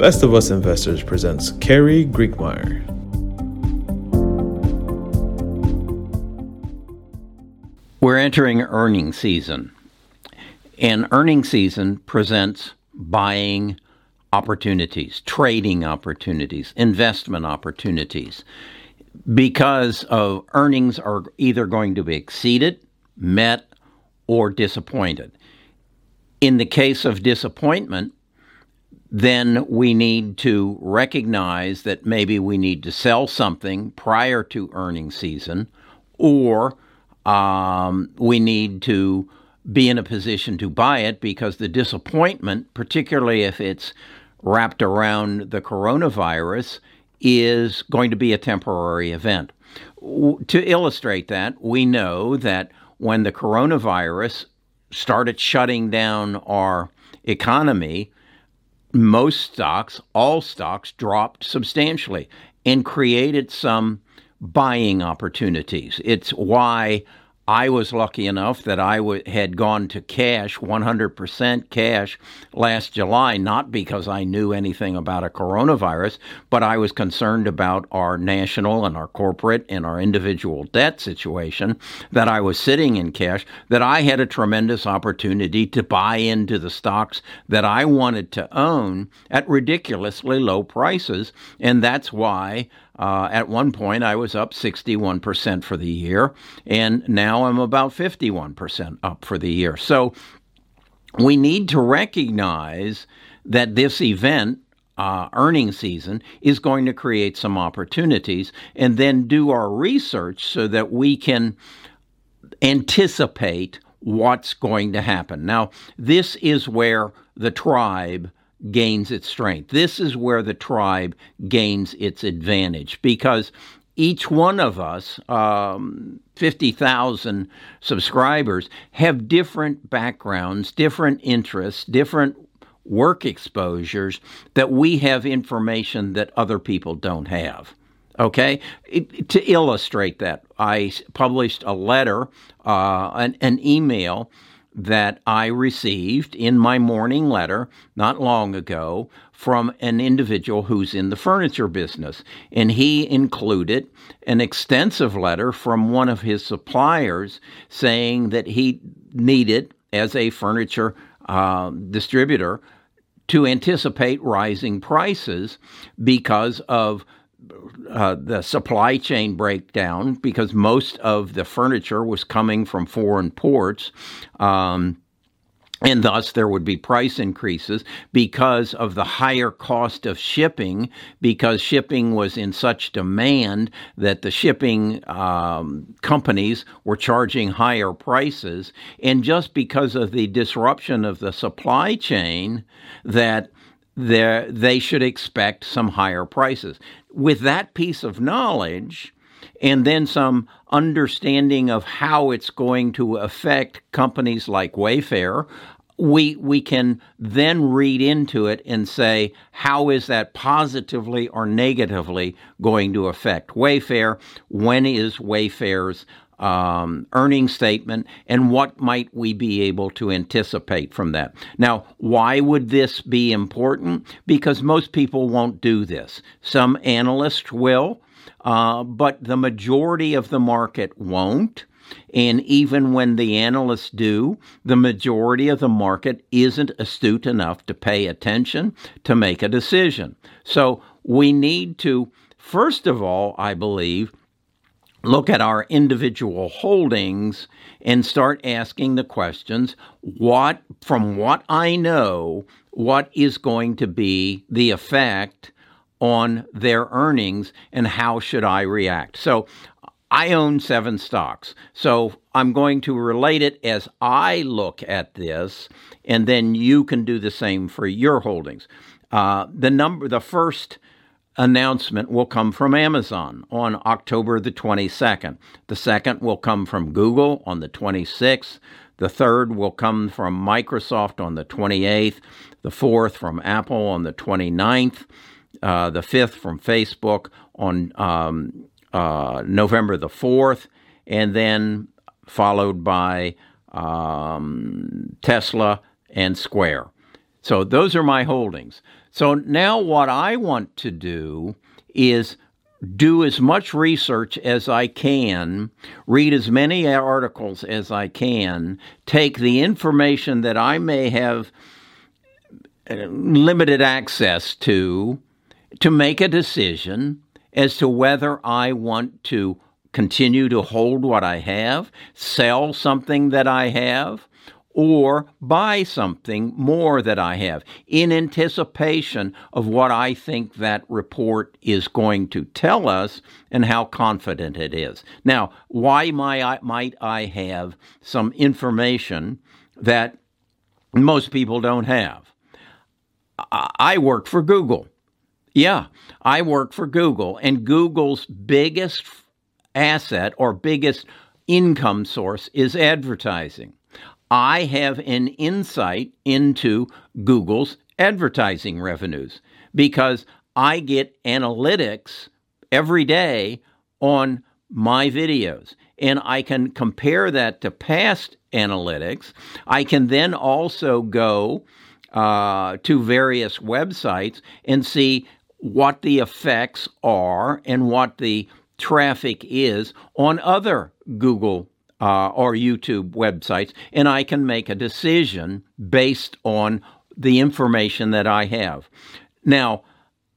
Best of Us Investors presents Carrie Griegmeyer. We're entering earning season, and earning season presents buying opportunities, trading opportunities, investment opportunities, because of earnings are either going to be exceeded, met, or disappointed. In the case of disappointment, then we need to recognize that maybe we need to sell something prior to earning season, or um, we need to be in a position to buy it because the disappointment, particularly if it's wrapped around the coronavirus, is going to be a temporary event. To illustrate that, we know that when the coronavirus started shutting down our economy, most stocks, all stocks, dropped substantially and created some buying opportunities. It's why I was lucky enough that I w- had gone to cash, 100% cash last July, not because I knew anything about a coronavirus, but I was concerned about our national and our corporate and our individual debt situation, that I was sitting in cash, that I had a tremendous opportunity to buy into the stocks that I wanted to own at ridiculously low prices. And that's why uh, at one point, I was up 61% for the year, and now I'm about 51% up for the year. So we need to recognize that this event, uh, earning season, is going to create some opportunities, and then do our research so that we can anticipate what's going to happen. Now, this is where the tribe gains its strength. This is where the tribe gains its advantage because each one of us, um, 50,000 subscribers, have different backgrounds, different interests, different work exposures that we have information that other people don't have. Okay, it, to illustrate that, I published a letter, uh, an, an email that I received in my morning letter not long ago from an individual who's in the furniture business. And he included an extensive letter from one of his suppliers saying that he needed, as a furniture uh, distributor, to anticipate rising prices because of uh, the supply chain breakdown because most of the furniture was coming from foreign ports. Um, and thus, there would be price increases because of the higher cost of shipping, because shipping was in such demand that the shipping um, companies were charging higher prices. And just because of the disruption of the supply chain, that they should expect some higher prices with that piece of knowledge and then some understanding of how it's going to affect companies like Wayfair, we we can then read into it and say how is that positively or negatively going to affect Wayfair? When is Wayfair's um, earnings statement, and what might we be able to anticipate from that? Now, why would this be important? Because most people won't do this. Some analysts will, uh, but the majority of the market won't. And even when the analysts do, the majority of the market isn't astute enough to pay attention to make a decision. So we need to, first of all, I believe, look at our individual holdings and start asking the questions what from what i know what is going to be the effect on their earnings and how should i react? So i own seven stocks. So i'm going to relate it as i look at this and then you can do the same for your holdings. Uh, the number the first announcement will come from Amazon on October the 22nd. The second will come from Google on the 26th. The third will come from Microsoft on the 28th. The fourth from Apple on the 29th. Uh, the fifth from Facebook on um, uh, November the 4th. And then followed by um, Tesla and Square. So those are my holdings. So now what I want to do is do as much research as I can, read as many articles as I can, take the information that I may have uh, limited access to, to make a decision as to whether I want to continue to hold what I have, sell something that I have, or buy something more that I have in anticipation of what I think that report is going to tell us and how confident it is. Now, why might I have some information that most people don't have? I work for Google. Yeah, I work for Google, and Google's biggest asset or biggest income source is advertising. I have an insight into Google's advertising revenues because I get analytics every day on my videos. And I can compare that to past analytics. I can then also go uh, to various websites and see what the effects are and what the traffic is on other Google uh, or YouTube websites, and I can make a decision based on the information that I have. Now,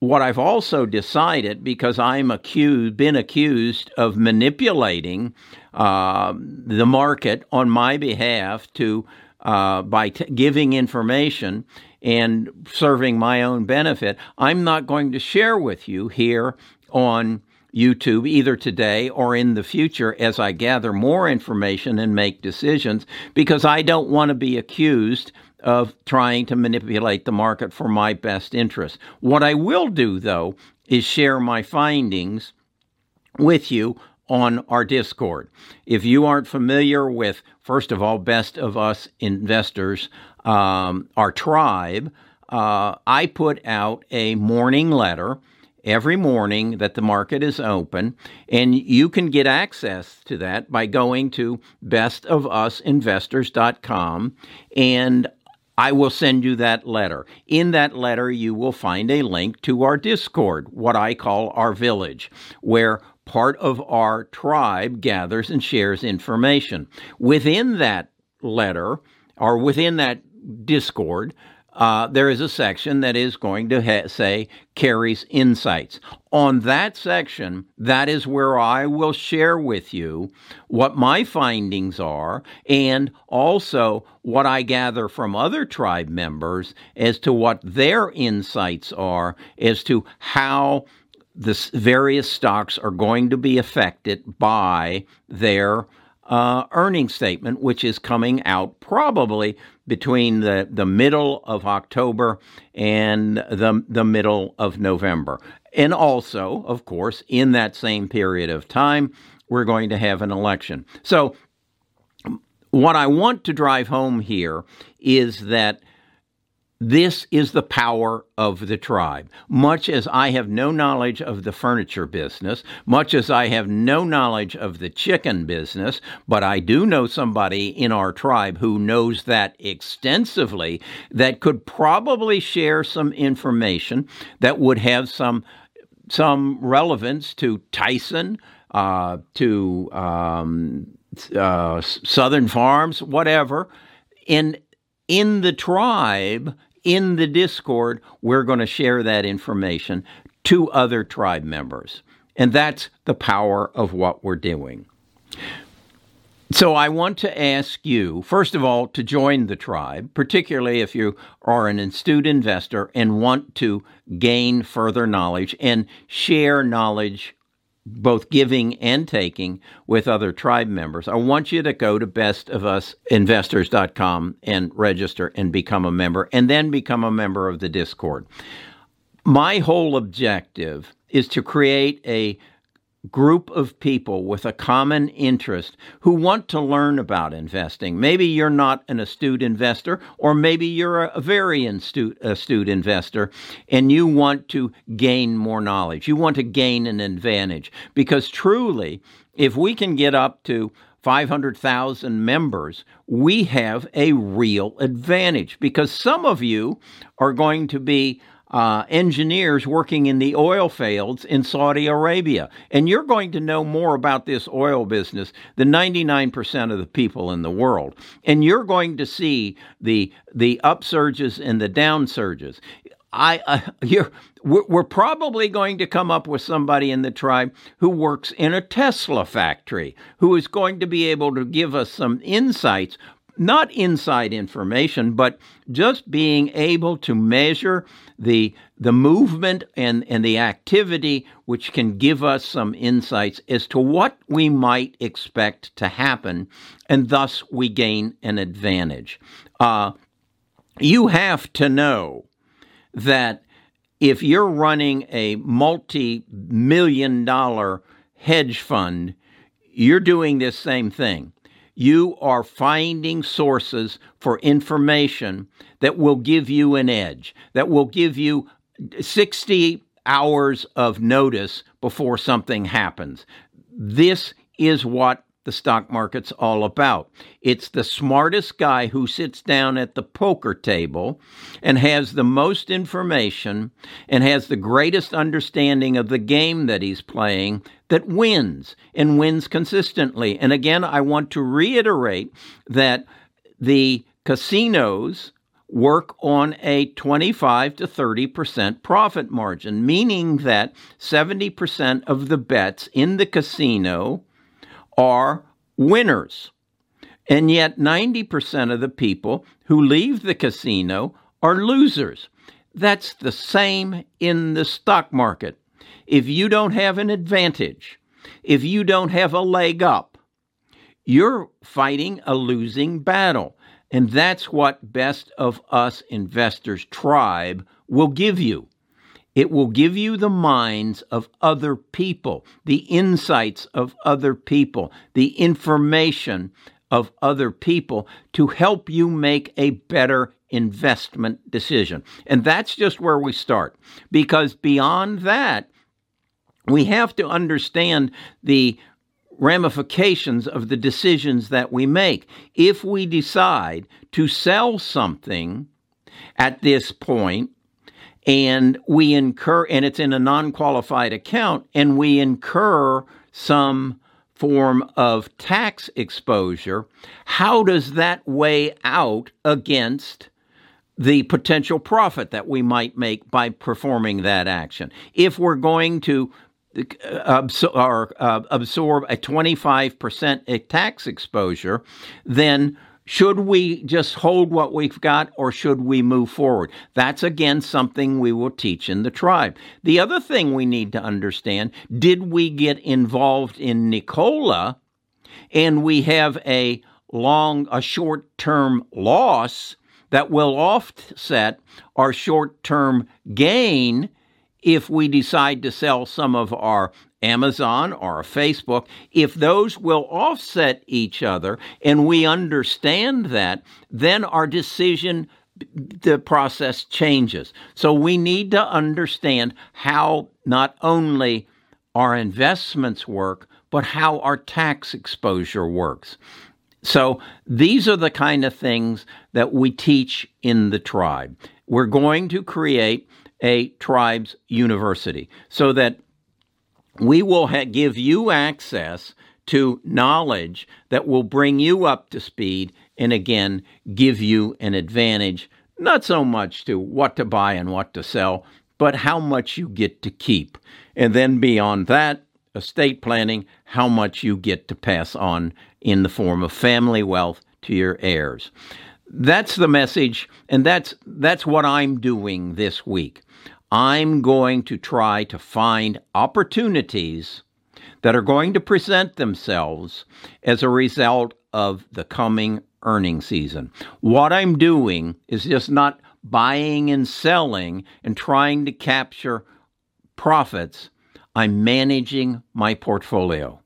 what I've also decided, because I'm accused, been accused of manipulating uh, the market on my behalf to uh, by t- giving information and serving my own benefit, I'm not going to share with you here on YouTube either today or in the future as I gather more information and make decisions because I don't want to be accused of trying to manipulate the market for my best interest. What I will do, though, is share my findings with you on our Discord. If you aren't familiar with, first of all, Best of Us Investors, um, our tribe, uh, I put out a morning letter every morning that the market is open, and you can get access to that by going to bestofusinvestors.com and I will send you that letter. In that letter, you will find a link to our Discord, what I call our village, where part of our tribe gathers and shares information. Within that letter, or within that Discord, uh, there is a section that is going to ha- say carries Insights. On that section, that is where I will share with you what my findings are and also what I gather from other tribe members as to what their insights are as to how the various stocks are going to be affected by their uh, earnings statement, which is coming out probably between the, the middle of October and the, the middle of November. And also, of course, in that same period of time, we're going to have an election. So, what I want to drive home here is that this is the power of the tribe. Much as I have no knowledge of the furniture business, much as I have no knowledge of the chicken business, but I do know somebody in our tribe who knows that extensively that could probably share some information that would have some some relevance to Tyson, uh, to um, uh, Sanderson Farms, whatever. In in the tribe, in the Discord, we're going to share that information to other tribe members. And that's the power of what we're doing. So I want to ask you, first of all, to join the tribe, particularly if you are an astute investor and want to gain further knowledge and share knowledge both giving and taking with other tribe members. I want you to go to bestofusinvestors.com and register and become a member, and then become a member of the Discord. My whole objective is to create a group of people with a common interest who want to learn about investing. Maybe you're not an astute investor, or maybe you're a very astute, astute investor and you want to gain more knowledge. You want to gain an advantage because truly, if we can get up to 500,000 members, we have a real advantage because some of you are going to be uh, engineers working in the oil fields in Saudi Arabia. And you're going to know more about this oil business than 99% of the people in the world. And you're going to see the, the upsurges and the downsurges. I, uh, you're, we're probably going to come up with somebody in the tribe who works in a Tesla factory, who is going to be able to give us some insights, not inside information, but just being able to measure the the movement and, and the activity, which can give us some insights as to what we might expect to happen, and thus we gain an advantage. Uh, you have to know that if you're running a multi million dollar hedge fund, you're doing this same thing. You are finding sources for information that will give you an edge, that will give you 60 hours of notice before something happens. This is what the stock market's all about. It's the smartest guy who sits down at the poker table and has the most information and has the greatest understanding of the game that he's playing that wins and wins consistently. And again, I want to reiterate that the casinos work on a 25 to 30% profit margin, meaning that 70% of the bets in the casino are winners. And yet, 90% of the people who leave the casino are losers. That's the same in the stock market. If you don't have an advantage, if you don't have a leg up, you're fighting a losing battle. And that's what Best of Us Investors Tribe will give you. It will give you the minds of other people, the insights of other people, the information of other people to help you make a better investment decision. And that's just where we start. Because beyond that, we have to understand the ramifications of the decisions that we make. If we decide to sell something at this point, and we incur, and it's in a non qualified account, and we incur some form of tax exposure, how does that weigh out against the potential profit that we might make by performing that action? If we're going to uh, absor- or, uh, absorb a 25% tax exposure, then should we just hold what we've got or should we move forward? That's again something we will teach in the tribe. The other thing we need to understand did we get involved in Nikola and we have a long, a short term loss that will offset our short term gain if we decide to sell some of our Amazon or Facebook, if those will offset each other and we understand that, then our decision the process changes. So we need to understand how not only our investments work, but how our tax exposure works. So these are the kind of things that we teach in the tribe. We're going to create a tribes university so that we will ha- give you access to knowledge that will bring you up to speed and again give you an advantage, not so much to what to buy and what to sell, but how much you get to keep. And then beyond that, estate planning, how much you get to pass on in the form of family wealth to your heirs. That's the message, and that's that's what I'm doing this week. I'm going to try to find opportunities that are going to present themselves as a result of the coming earning season. What I'm doing is just not buying and selling and trying to capture profits. I'm managing my portfolio.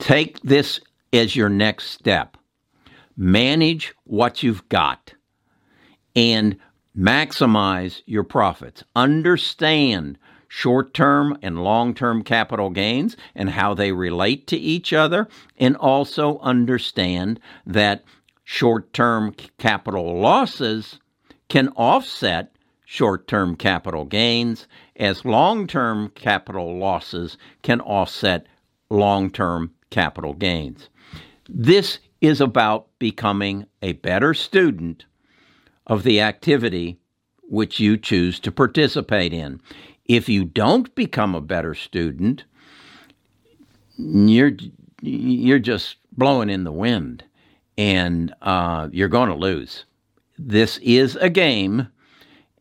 Take this as your next step. Manage what you've got and maximize your profits. Understand short term and long term capital gains and how they relate to each other, and also understand that short term capital losses can offset short term capital gains, as long term capital losses can offset long term capital gains. This is about becoming a better student of the activity which you choose to participate in. If you don't become a better student, you're you're just blowing in the wind, and uh, you're going to lose. This is a game,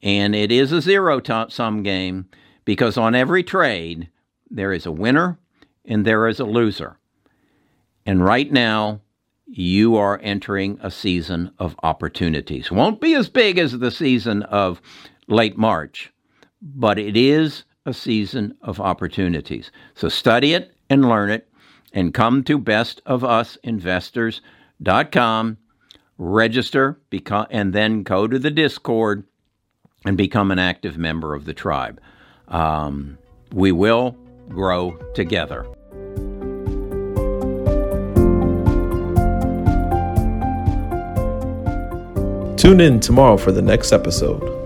and it is a zero sum game because on every trade there is a winner and there is a loser. And right now, you are entering a season of opportunities. Won't be as big as the season of late March, but it is a season of opportunities. So study it and learn it and come to bestofusinvestors.com, register, and then go to the Discord and become an active member of the tribe. Um, we will grow together. Tune in tomorrow for the next episode.